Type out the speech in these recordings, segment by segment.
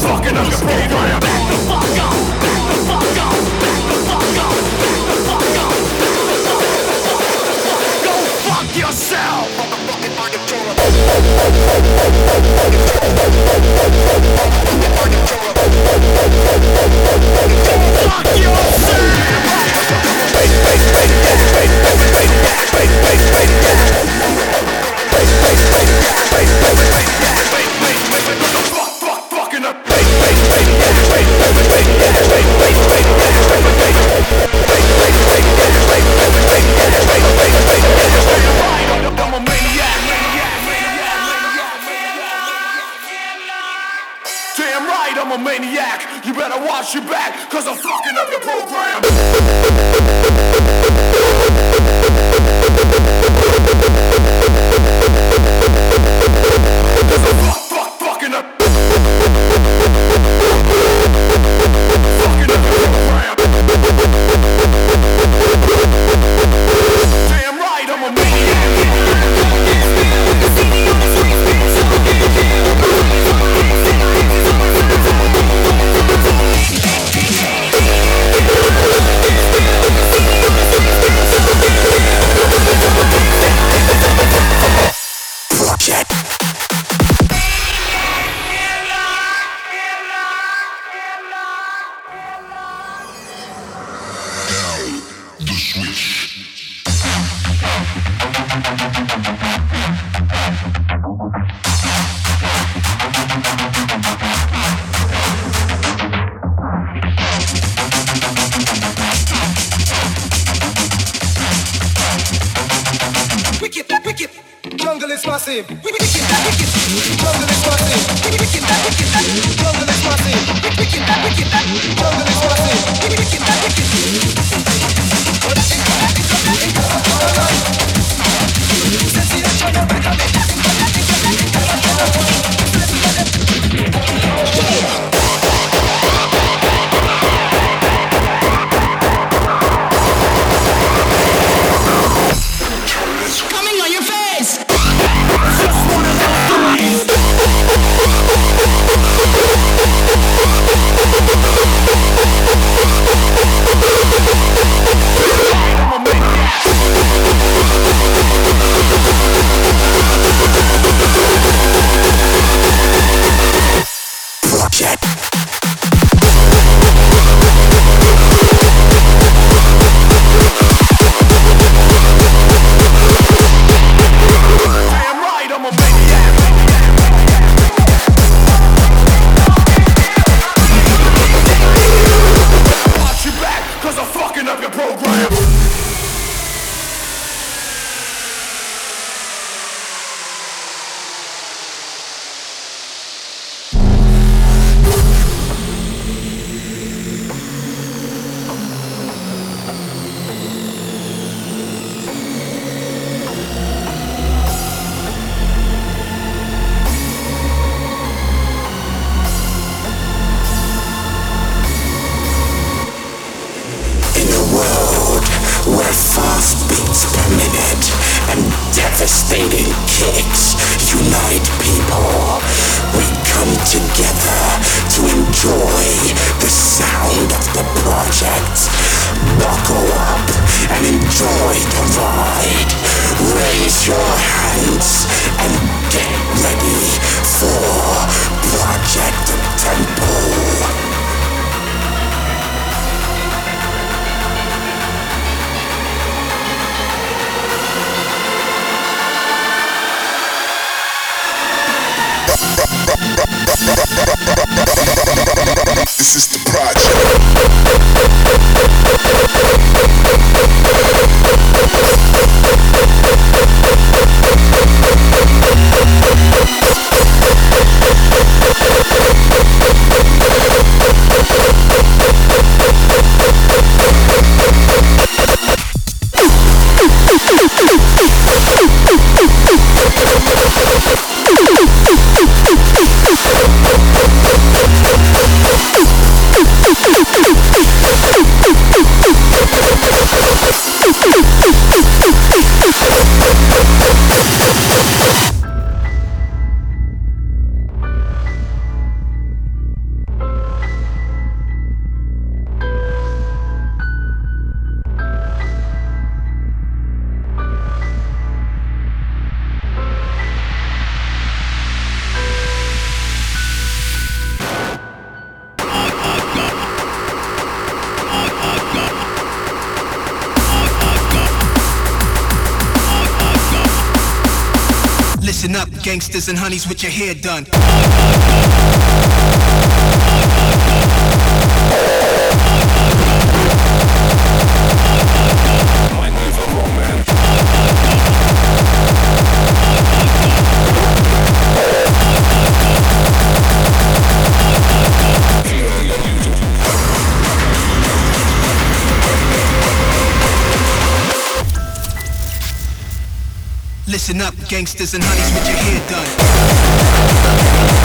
Back the fuck up. Back the fuck up. Back the fuck up. Back the fuck up. Go fuck yourself. Fuck yourself. you back. jungle is massive. Jungle is massive. Jungle is massive. Jungle is massive. Yeah. your hands and get ready for Project Temple. This is the project. And honeys with your hair done. Gangsters and honeys with your hair done.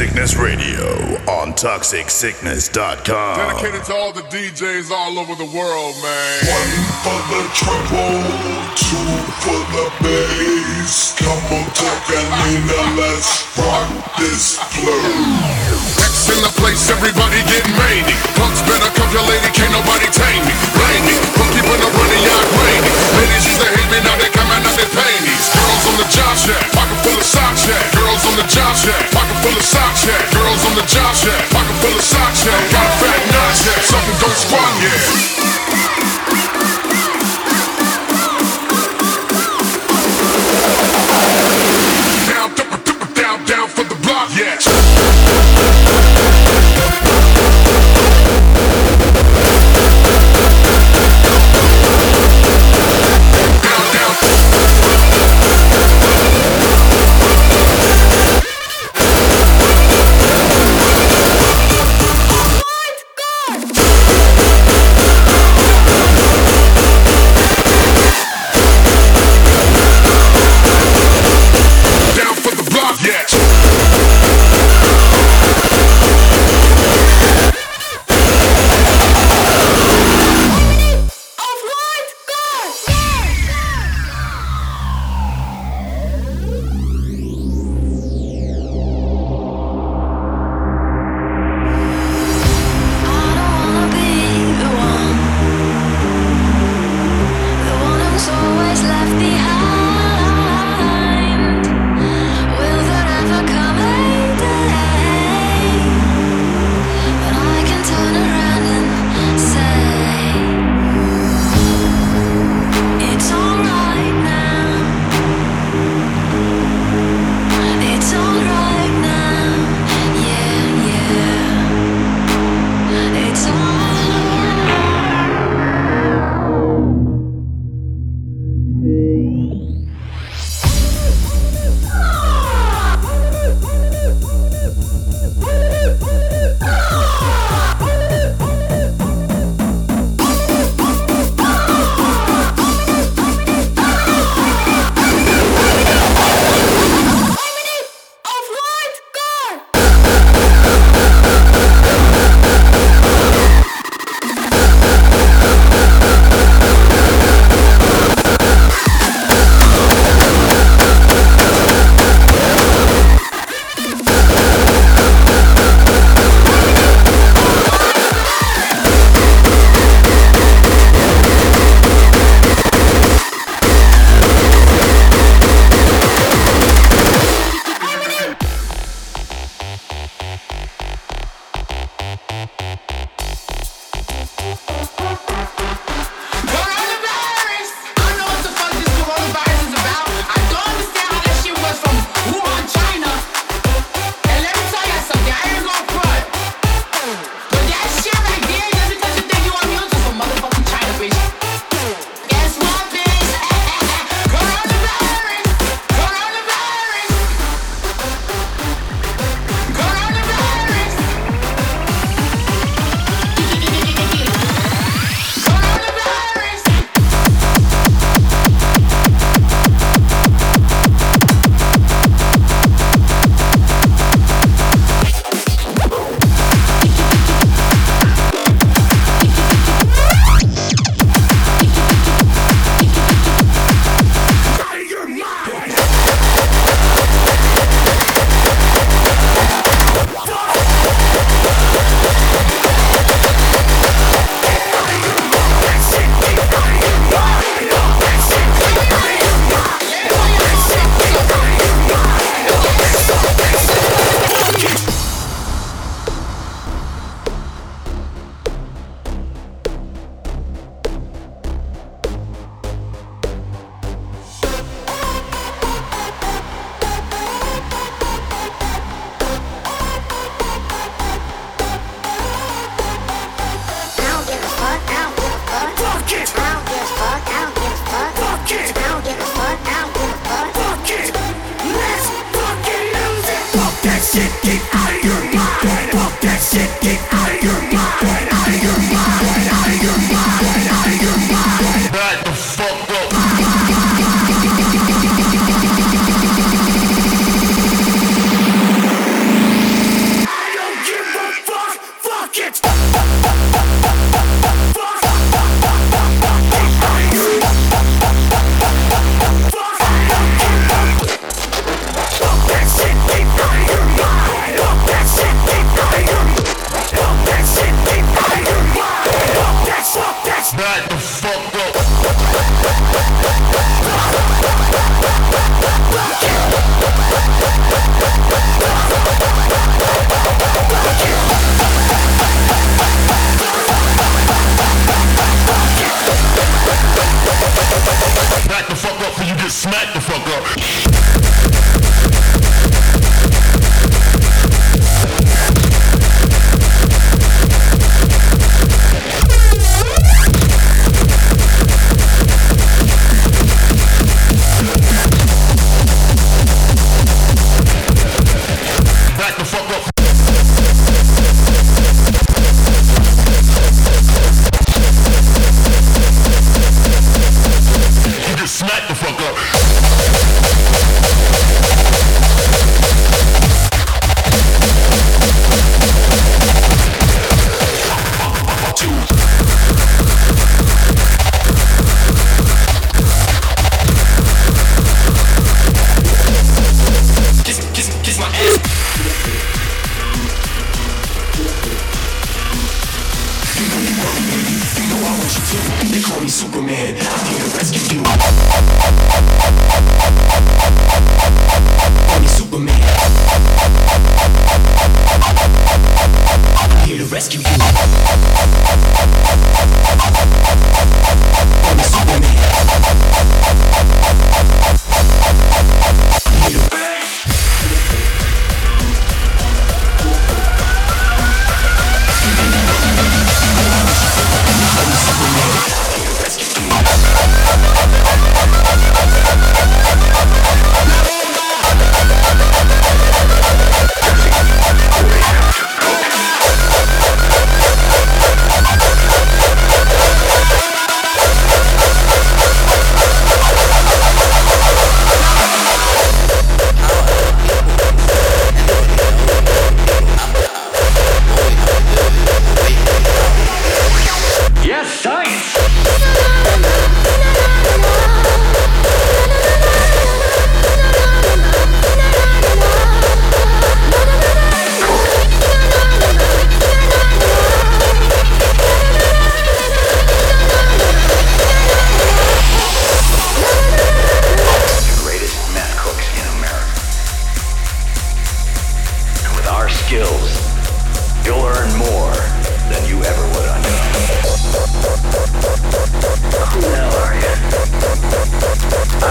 Sickness Radio on ToxicSickness.com. Dedicated to all the DJs all over the world, man. One for the treble, two for the bass. Come on, Takanina, let's rock this place. X in the place, everybody getting rainy. Punks better come your lady, can't nobody tame me. Blame me, from keeping up running yard grainy. Ladies used to hate me, now they coming out they panties. Girls on the job shack, pocket full of sock shack. Girls on the job shack, pocket full of sock shack. Girls on the job shack, pocket full of sock shack. Got a fat nut shack, something don't yet.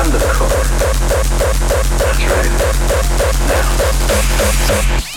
Cook. That's right. Now.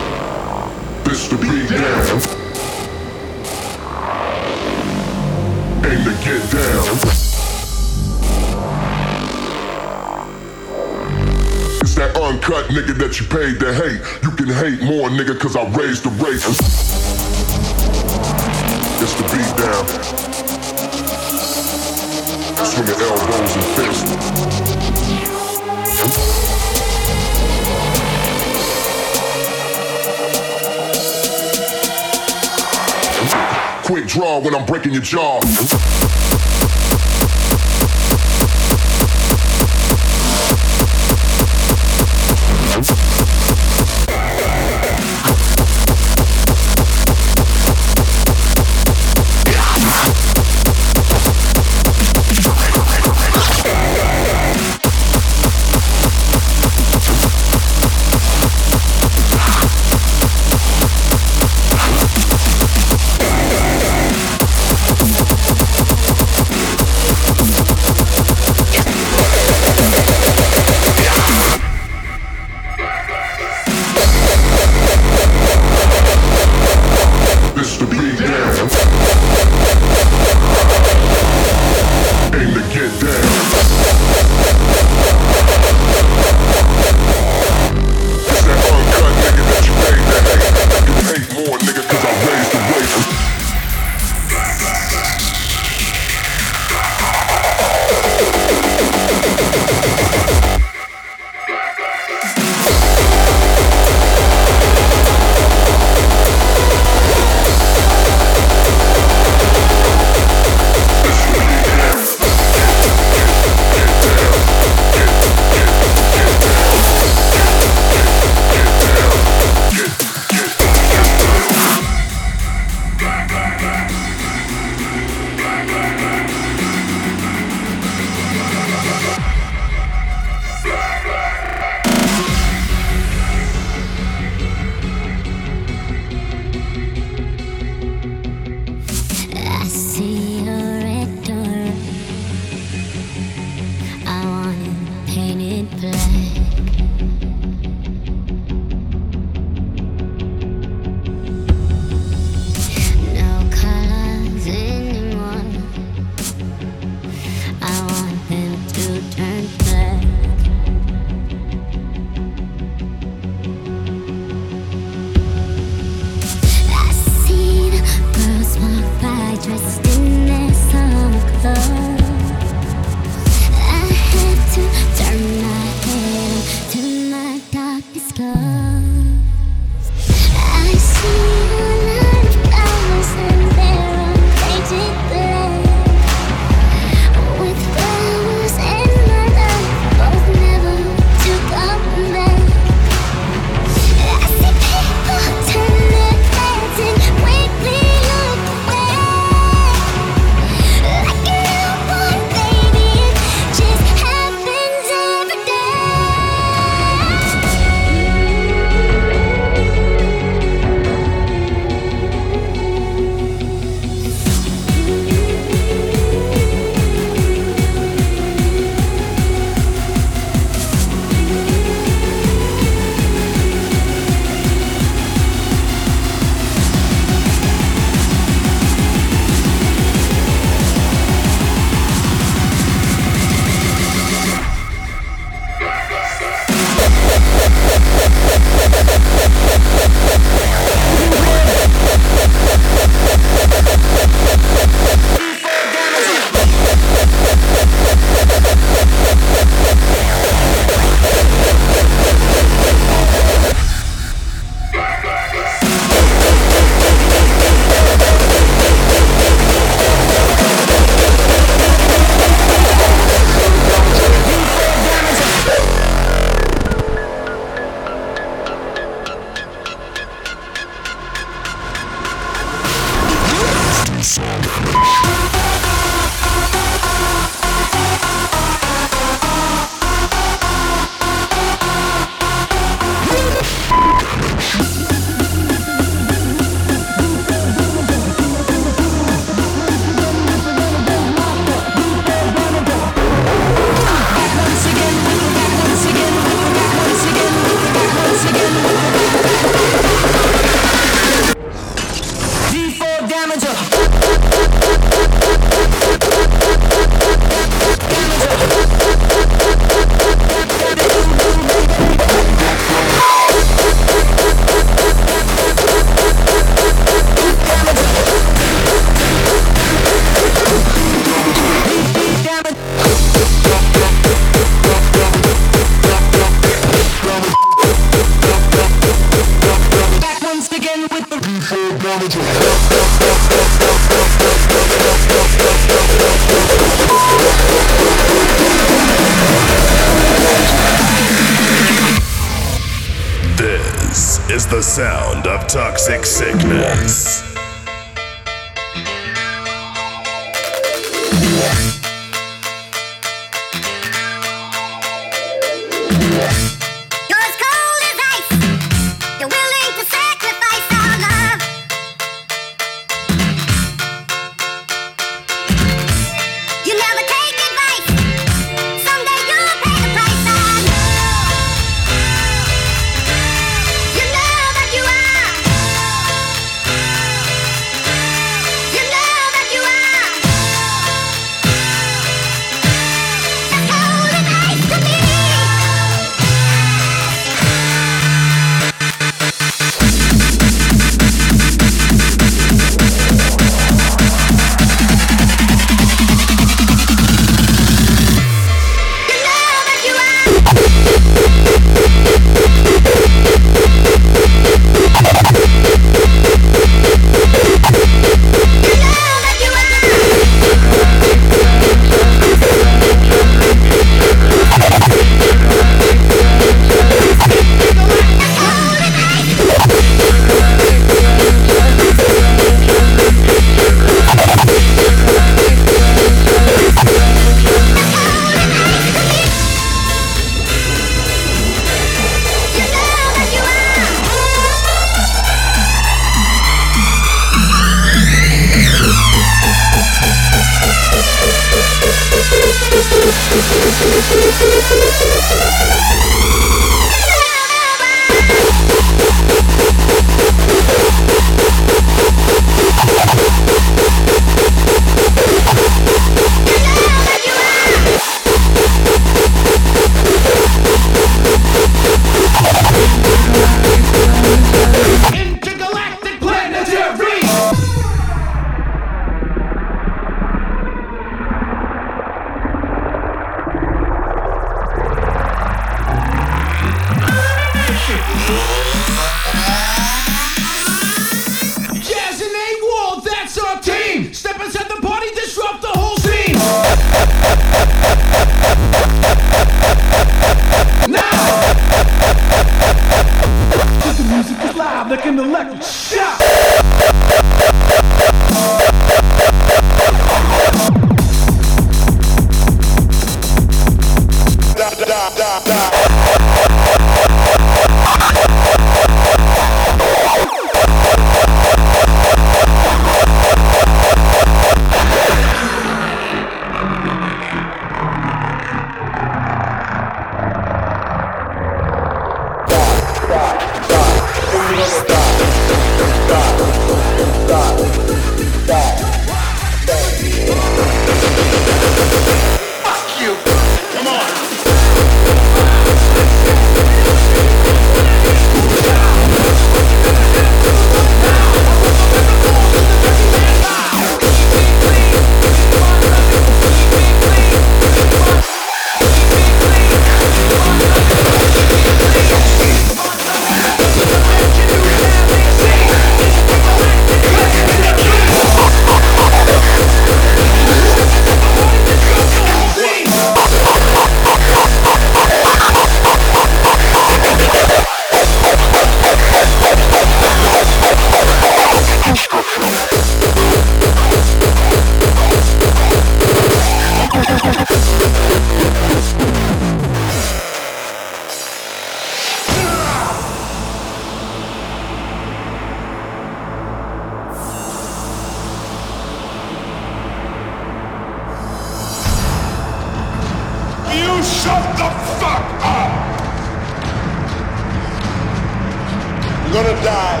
Gonna die,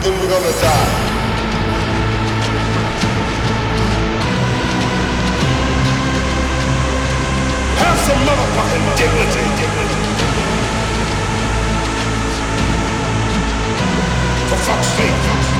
then we're gonna die. Have some motherfucking dignity. For fuck's sake.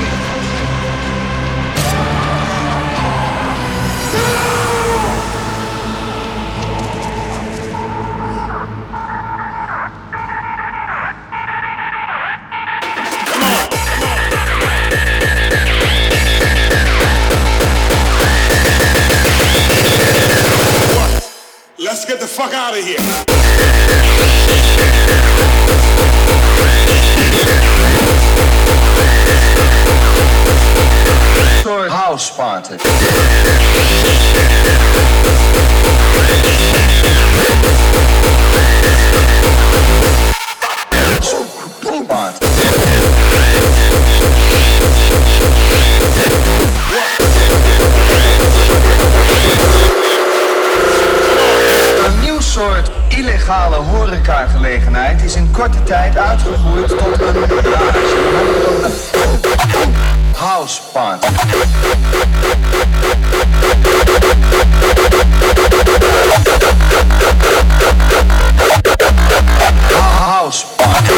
Let's get the fuck out of here. house. Party. Illegale horecagelegenheid is in korte tijd uitgegroeid tot een house party. House party.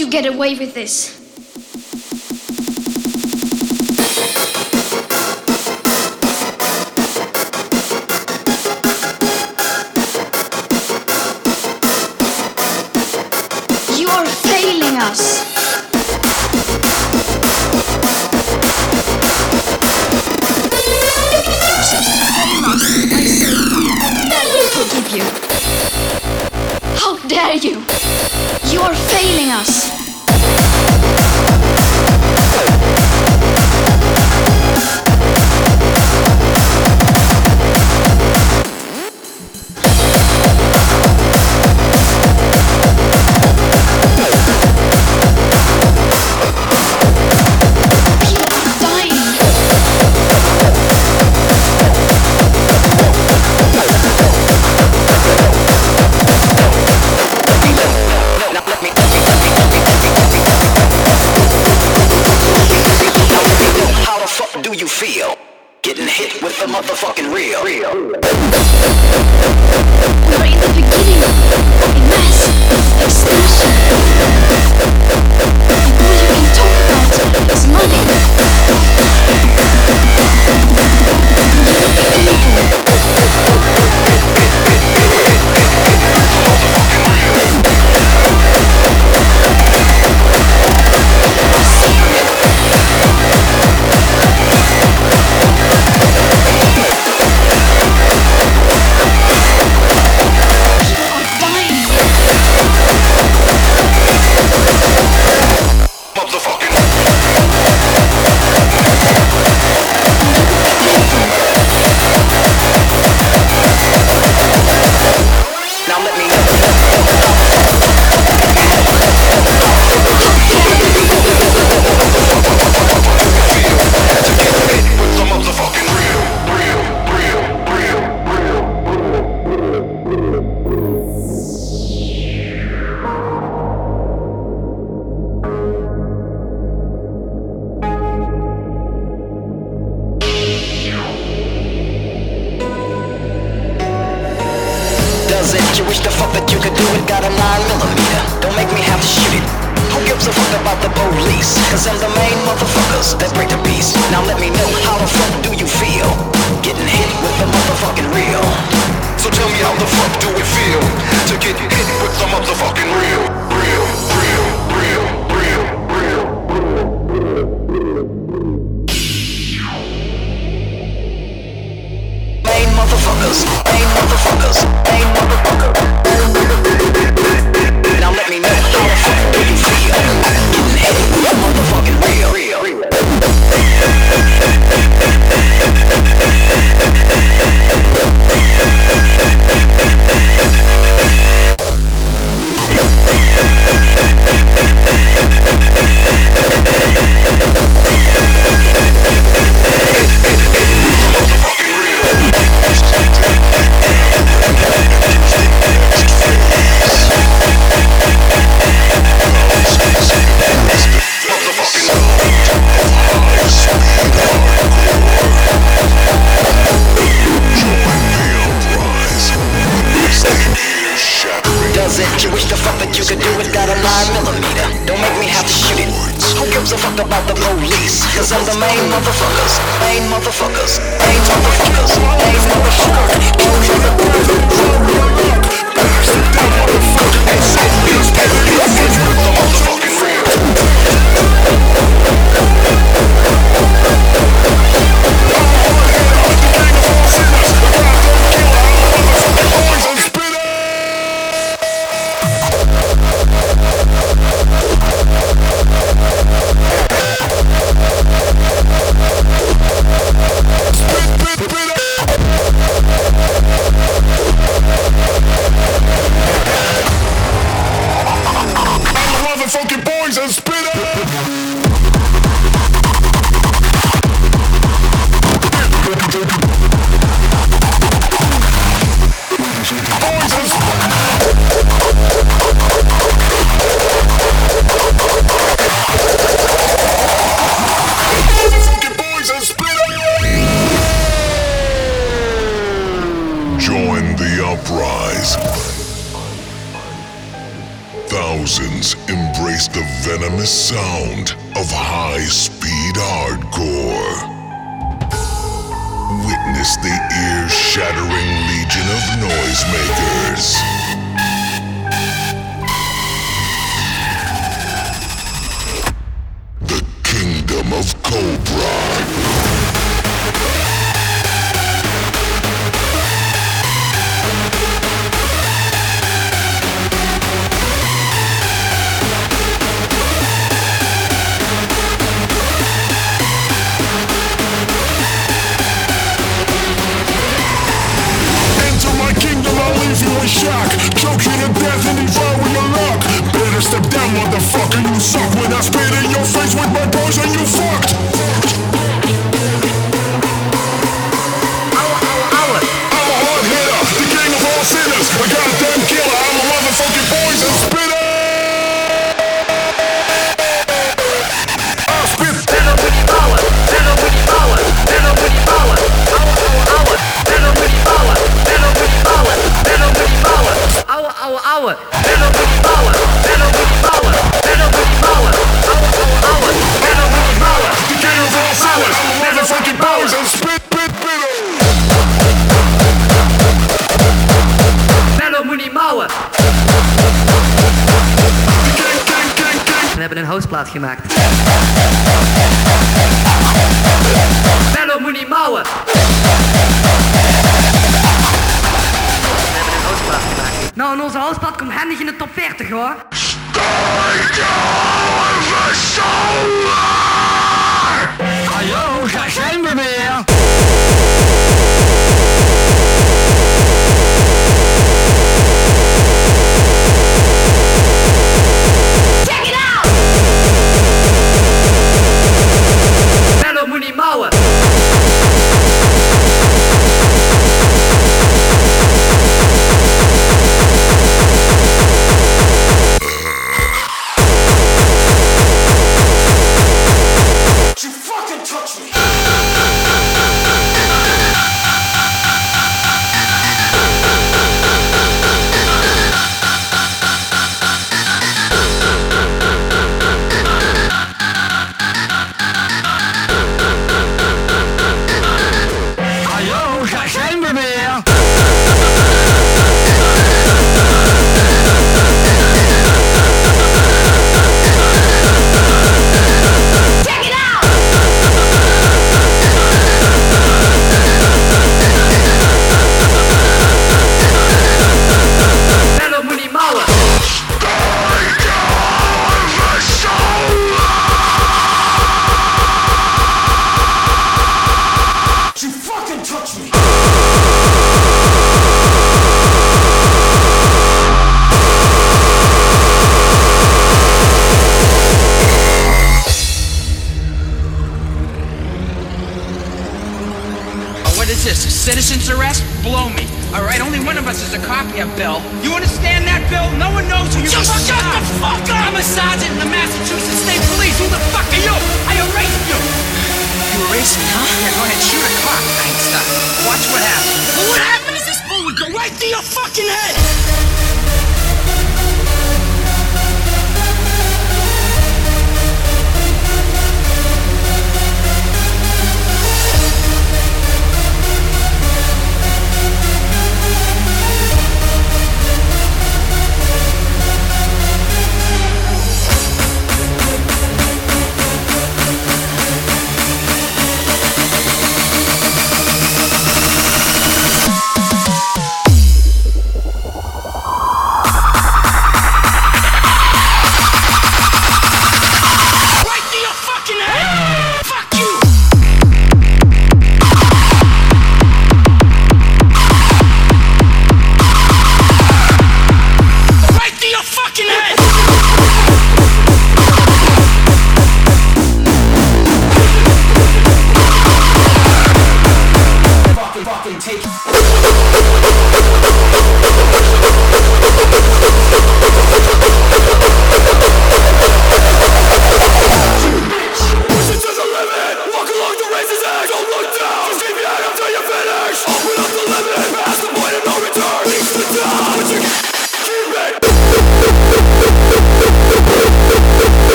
You get away with this. Motherfuckers. Shock. Choke you to death and devour Що?